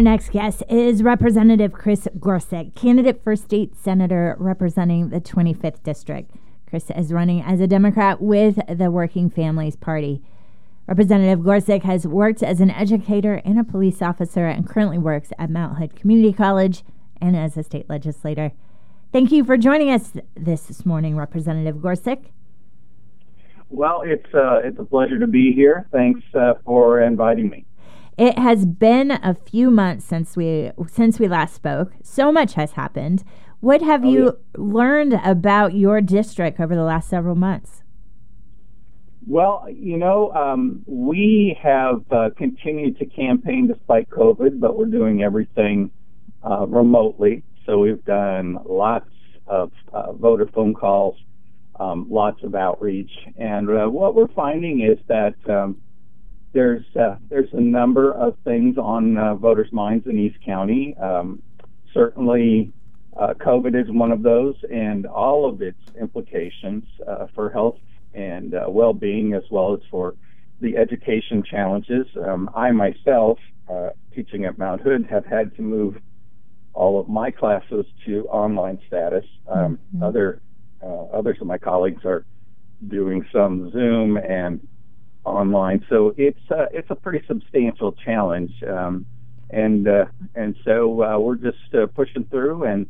Our next guest is Representative Chris Gorsek, candidate for state senator representing the 25th District. Chris is running as a Democrat with the Working Families Party. Representative Gorsek has worked as an educator and a police officer and currently works at Mount Hood Community College and as a state legislator. Thank you for joining us this morning, Representative Gorsek. Well, it's uh, it's a pleasure to be here. Thanks uh, for inviting me. It has been a few months since we since we last spoke. So much has happened. What have oh, you yeah. learned about your district over the last several months? Well, you know, um, we have uh, continued to campaign despite COVID, but we're doing everything uh, remotely. So we've done lots of uh, voter phone calls, um, lots of outreach, and uh, what we're finding is that um, there's uh, there's a number of things on uh, voters' minds in East County. Um, certainly, uh, COVID is one of those, and all of its implications uh, for health and uh, well-being, as well as for the education challenges. Um, I myself, uh, teaching at Mount Hood, have had to move all of my classes to online status. Um, mm-hmm. Other uh, others of my colleagues are doing some Zoom and online, so it's uh, it's a pretty substantial challenge, um, and uh, and so uh, we're just uh, pushing through and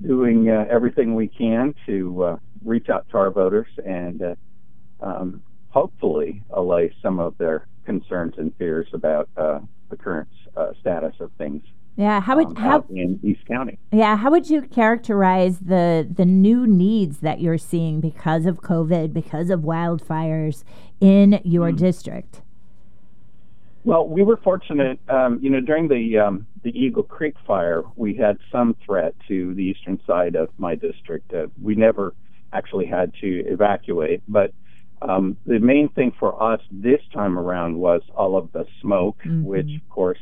doing uh, everything we can to uh, reach out to our voters and um, hopefully allay some of their concerns and fears about the current status of things. Yeah, how would um, how in East County? Yeah, how would you characterize the the new needs that you're seeing because of COVID, because of wildfires in your mm. district? Well, we were fortunate. Um, you know, during the um, the Eagle Creek fire, we had some threat to the eastern side of my district. Uh, we never actually had to evacuate, but um, the main thing for us this time around was all of the smoke, mm-hmm. which, of course,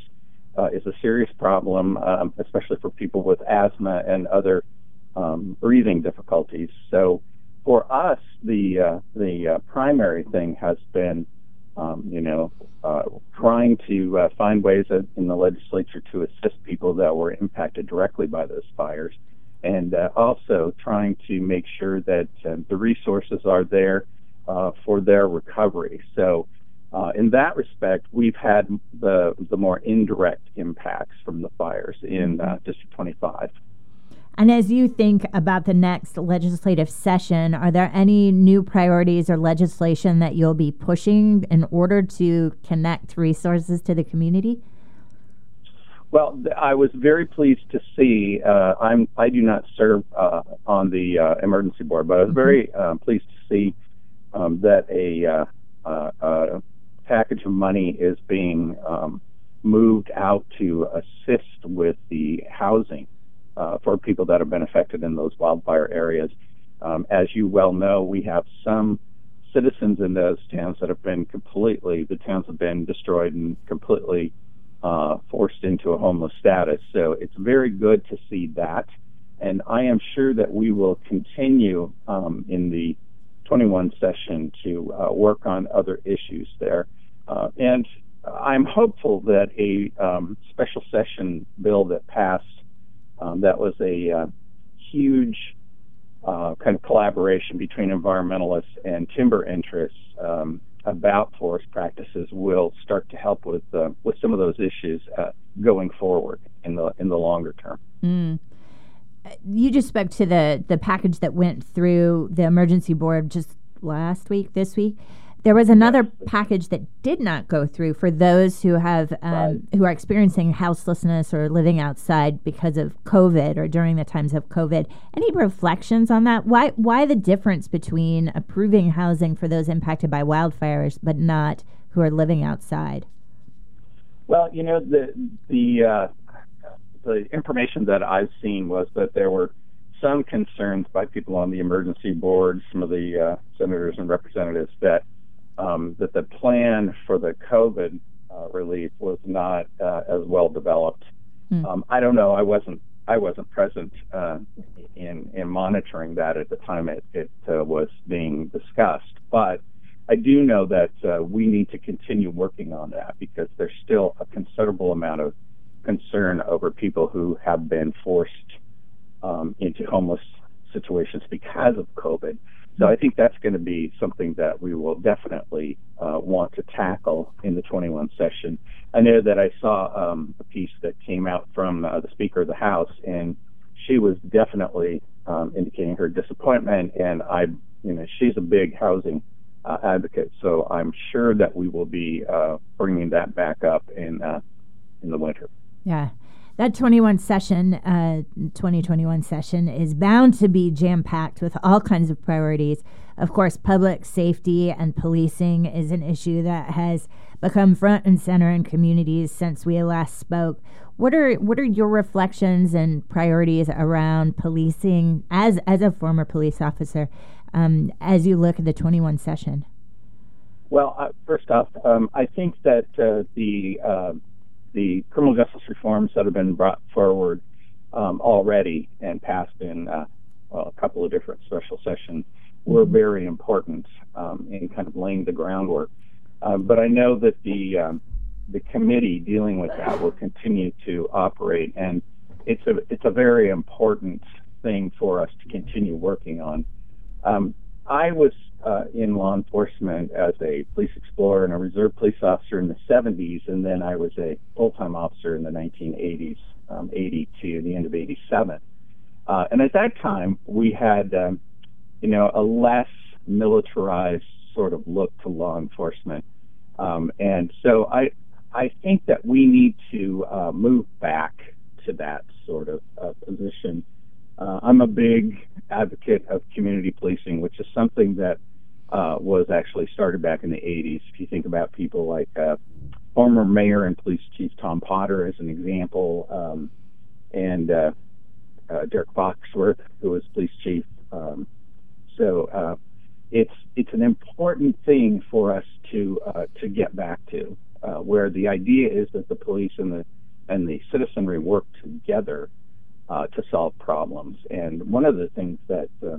uh, is a serious problem, um, especially for people with asthma and other um, breathing difficulties. So, for us, the uh, the uh, primary thing has been, um, you know, uh, trying to uh, find ways in the legislature to assist people that were impacted directly by those fires, and uh, also trying to make sure that the resources are there for their recovery. So uh, in that respect, we've had the the more indirect impacts from the fires in uh, District 25. And as you think about the next legislative session, are there any new priorities or legislation that you'll be pushing in order to connect resources to the community? Well, I was very pleased to see. Uh, I'm I do not serve uh, on the uh, emergency board, but I was mm-hmm. very uh, pleased to see um, that a package of money is being um, moved out to assist with the housing uh, for people that have been affected in those wildfire areas. Um, as you well know, we have some citizens in those towns that have been completely, the towns have been destroyed and completely uh, forced into a homeless status. So it's very good to see that. And I am sure that we will continue um, in the 21 session to uh, work on other issues there. Uh, and I'm hopeful that a um, special session bill that passed um, that was a uh, huge uh, kind of collaboration between environmentalists and timber interests um, about forest practices will start to help with uh, with some of those issues uh, going forward in the in the longer term. Mm you just spoke to the the package that went through the emergency board just last week, this week. There was another package that did not go through for those who have um, right. who are experiencing houselessness or living outside because of COVID or during the times of COVID. Any reflections on that? Why why the difference between approving housing for those impacted by wildfires but not who are living outside? Well, you know the the uh, the information that I've seen was that there were some concerns by people on the emergency board, some of the uh, senators and representatives that um, that the plan for the COVID uh, relief was not uh, as well developed. Mm. Um, I don't know. I wasn't. I wasn't present uh, in in monitoring that at the time it, it uh, was being discussed, but I do know that uh, we need to continue working on that because there's still a considerable amount of concern over people who have been forced um, into homeless situations because of COVID. So I think that's going to be something that we will definitely uh, want to tackle in the 21 session. I know that I saw um, a piece that came out from uh, the Speaker of the House, and she was definitely um, indicating her disappointment. And I, you know, she's a big housing uh, advocate, so I'm sure that we will be uh, bringing that back up in uh, in the winter. Yeah that 21 session, uh, 2021 session, is bound to be jam packed with all kinds of priorities. Of course, public safety and policing is an issue that has become front and center in communities since we last spoke. What are what are your reflections and priorities around policing as as a former police officer um, as you look at the 21 session? Well, uh, first off, um, I think that uh, the uh, the criminal justice reforms that have been brought forward um, already and passed in uh, well, a couple of different special sessions were mm-hmm. very important um, in kind of laying the groundwork. Uh, but I know that the um, the committee dealing with that will continue to operate, and it's a it's a very important thing for us to continue working on. Um, I was uh, in law enforcement as a police explorer and a reserve police officer in the 70s, and then I was a full-time officer in the 1980s, um, 80 to the end of 87. Uh, and at that time, we had, um, you know, a less militarized sort of look to law enforcement. Um, and so I, I think that we need to uh, move back to that sort of uh, position. Uh, I'm a big advocate of community policing, which is something that uh, was actually started back in the 80s. If you think about people like uh, former mayor and police chief Tom Potter as an example, um, and uh, uh, Derrick Foxworth, who was police chief. Um, so uh, it's it's an important thing for us to uh, to get back to, uh, where the idea is that the police and the and the citizenry work together uh, to solve problems. And one of the things that uh,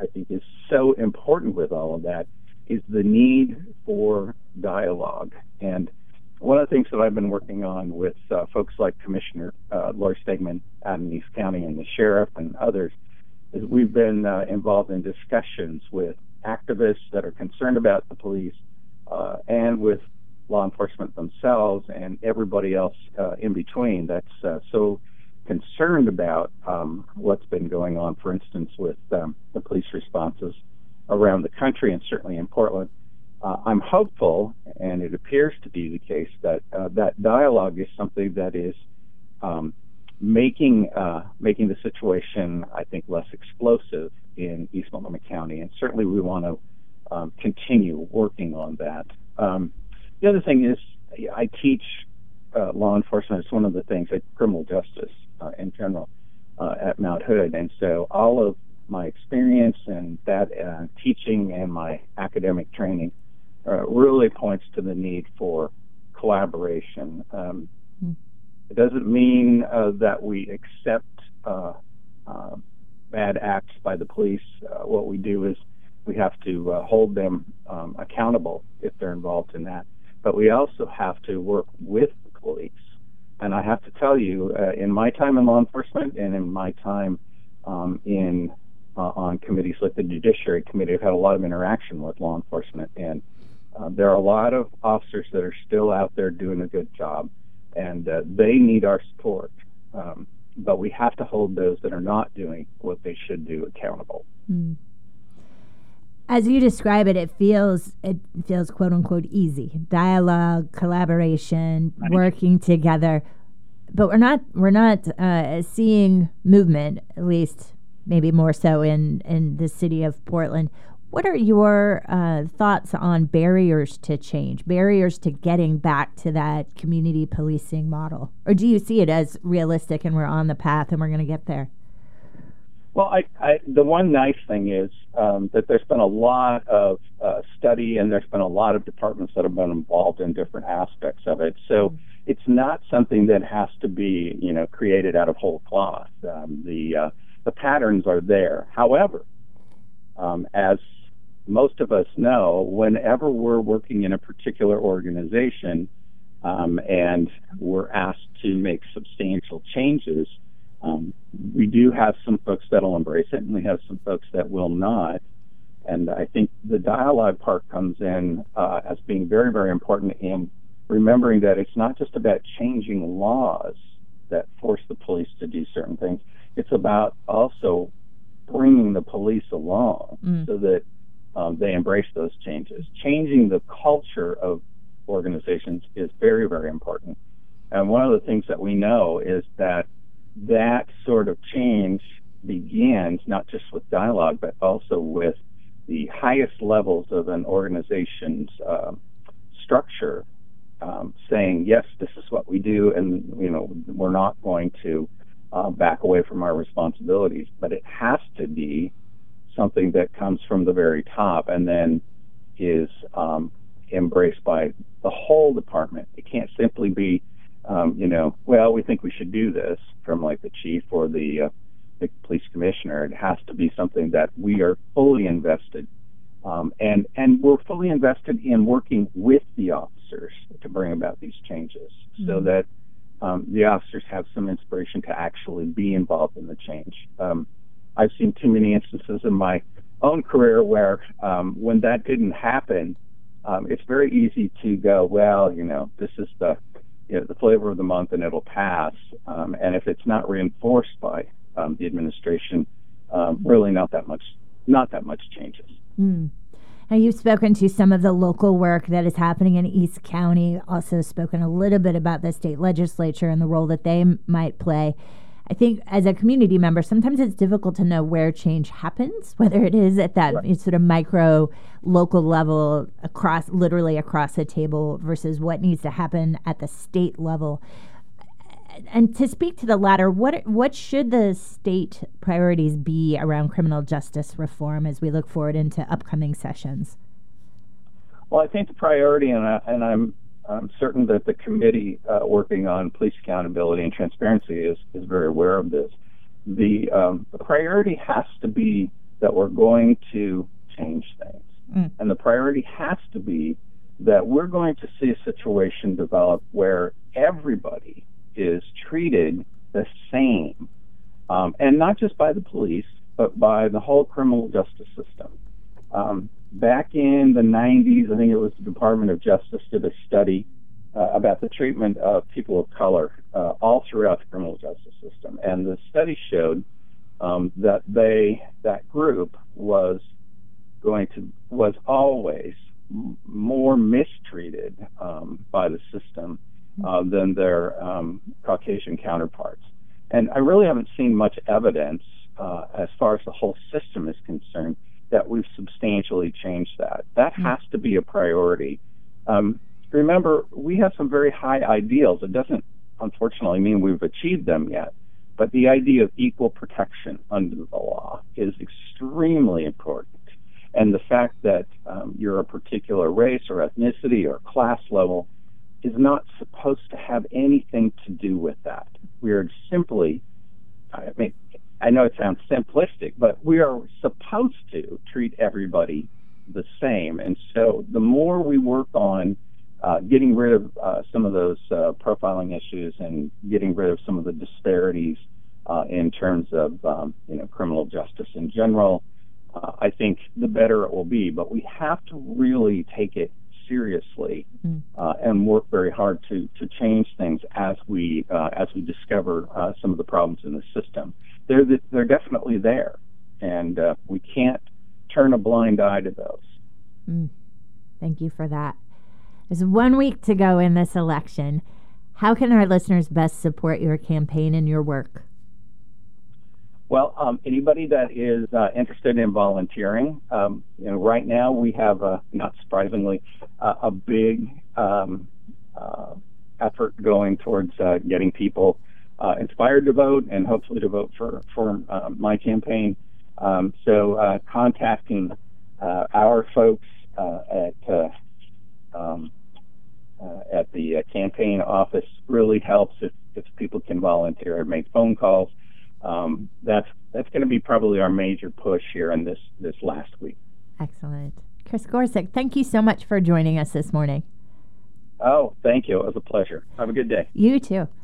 I think is so important with all of that is the need for dialogue. And one of the things that I've been working on with uh, folks like Commissioner uh, Lori Stegmann out in East County and the sheriff and others is we've been uh, involved in discussions with activists that are concerned about the police uh, and with law enforcement themselves and everybody else uh, in between that's uh, so concerned about um, what's been going on, for instance, with um, the police responses around the country and certainly in Portland. Uh, I'm hopeful, and it appears to be the case, that uh, that dialogue is something that is um, making uh, making the situation, I think, less explosive in East Multnomah County, and certainly we want to um, continue working on that. Um, the other thing is, I teach uh, law enforcement. It's one of the things at criminal justice, uh, in general uh, at Mount Hood. And so all of my experience and that uh, teaching and my academic training uh, really points to the need for collaboration. Um, mm. It doesn't mean uh, that we accept uh, bad acts by the police. Uh, what we do is we have to uh, hold them um, accountable if they're involved in that. But we also have to work with the police and I have to tell you, uh, in my time in law enforcement and in my time um, in uh, on committees like the Judiciary Committee, I've had a lot of interaction with law enforcement, and uh, there are a lot of officers that are still out there doing a good job, and uh, they need our support. Um, but we have to hold those that are not doing what they should do accountable. Mm as you describe it, it feels it feels quote unquote easy. Dialogue, collaboration, right. working together. But we're not we're not uh, seeing movement, at least maybe more so in in the city of Portland. What are your uh, thoughts on barriers to change, barriers to getting back to that community policing model? Or do you see it as realistic and we're on the path and we're going to get there? Well, I, I, the one nice thing is um, that there's been a lot of uh, study and there's been a lot of departments that have been involved in different aspects of it. So it's not something that has to be, you know, created out of whole cloth. Um, the uh, the patterns are there. However, um, as most of us know, whenever we're working in a particular organization, um, and we're asked to make substantial changes. Um, we do have some folks that'll embrace it, and we have some folks that will not. And I think the dialogue part comes in uh, as being very, very important in remembering that it's not just about changing laws that force the police to do certain things. It's about also bringing the police along mm. so that um, they embrace those changes. Changing the culture of organizations is very, very important. And one of the things that we know is that that sort of change begins not just with dialogue, but also with the highest levels of an organization's uh, structure um, saying, yes, this is what we do, and you know we're not going to uh, back away from our responsibilities. But it has to be something that comes from the very top and then is um, embraced by the whole department. It can't simply be, um, you know, well, we think we should do this from like the chief or the uh, the police commissioner. It has to be something that we are fully invested, um, and and we're fully invested in working with the officers to bring about these changes, mm-hmm. so that um, the officers have some inspiration to actually be involved in the change. Um, I've seen too many instances in my own career where um, when that didn't happen, um, it's very easy to go, well, you know, this is the you know, the flavor of the month and it'll pass. Um, and if it's not reinforced by um, the administration, um, really not that much not that much changes. Mm. Now, you've spoken to some of the local work that is happening in East County, also spoken a little bit about the state legislature and the role that they m- might play. I think as a community member, sometimes it's difficult to know where change happens, whether it is at that right. sort of micro local level across literally across a table versus what needs to happen at the state level and to speak to the latter, what what should the state priorities be around criminal justice reform as we look forward into upcoming sessions? Well, I think the priority, and, I, and I'm I'm certain that the committee uh, working on police accountability and transparency is is very aware of this. The, um, the priority has to be that we're going to change things, mm. and the priority has to be that we're going to see a situation develop where everybody is treated the same, um, and not just by the police, but by the whole criminal justice system. Um, back in the 90s, I think it was the Department of Justice did a study uh, about the treatment of people of color uh, all throughout the criminal justice system, and the study showed um, that they that group was going to was always more mistreated um, by the system uh, than their um, Caucasian counterparts. And I really haven't seen much evidence uh, as far as the whole system is concerned that we've substantially changed that. That mm-hmm. has to be a priority. Um, remember, we have some very high ideals. It doesn't, unfortunately, mean we've achieved them yet. But the idea of equal protection under the law is extremely important. And the fact that um, you're a particular race or ethnicity or class level is not supposed to have anything to do with that. We are simply, I mean, I know it sounds simplistic, but we are supposed to treat everybody the same. And so the more we work on uh, getting rid of uh, some of those uh, profiling issues and getting rid of some of the disparities uh, in terms of um, you know criminal justice in general, uh, I think the better it will be. But we have to really take it seriously mm. uh, and work very hard to to change things as we uh, as we discover uh, some of the problems in the system. They're they're definitely there, and uh, we can't turn a blind eye to those. Mm. Thank you for that. There's one week to go in this election. How can our listeners best support your campaign and your work? Well, um, anybody that is uh, interested in volunteering, um, you know, right now we have, a, not surprisingly, uh, a big um, uh, effort going towards uh, getting people uh, inspired to vote and hopefully to vote for for uh, my campaign. Um, so, contacting our folks at um, at the campaign office really helps if, if people can volunteer and make phone calls um, that's that's going to be probably our major push here in this this last week. Excellent, Chris Gorsek. Thank you so much for joining us this morning. Oh, thank you. It was a pleasure. Have a good day. You too.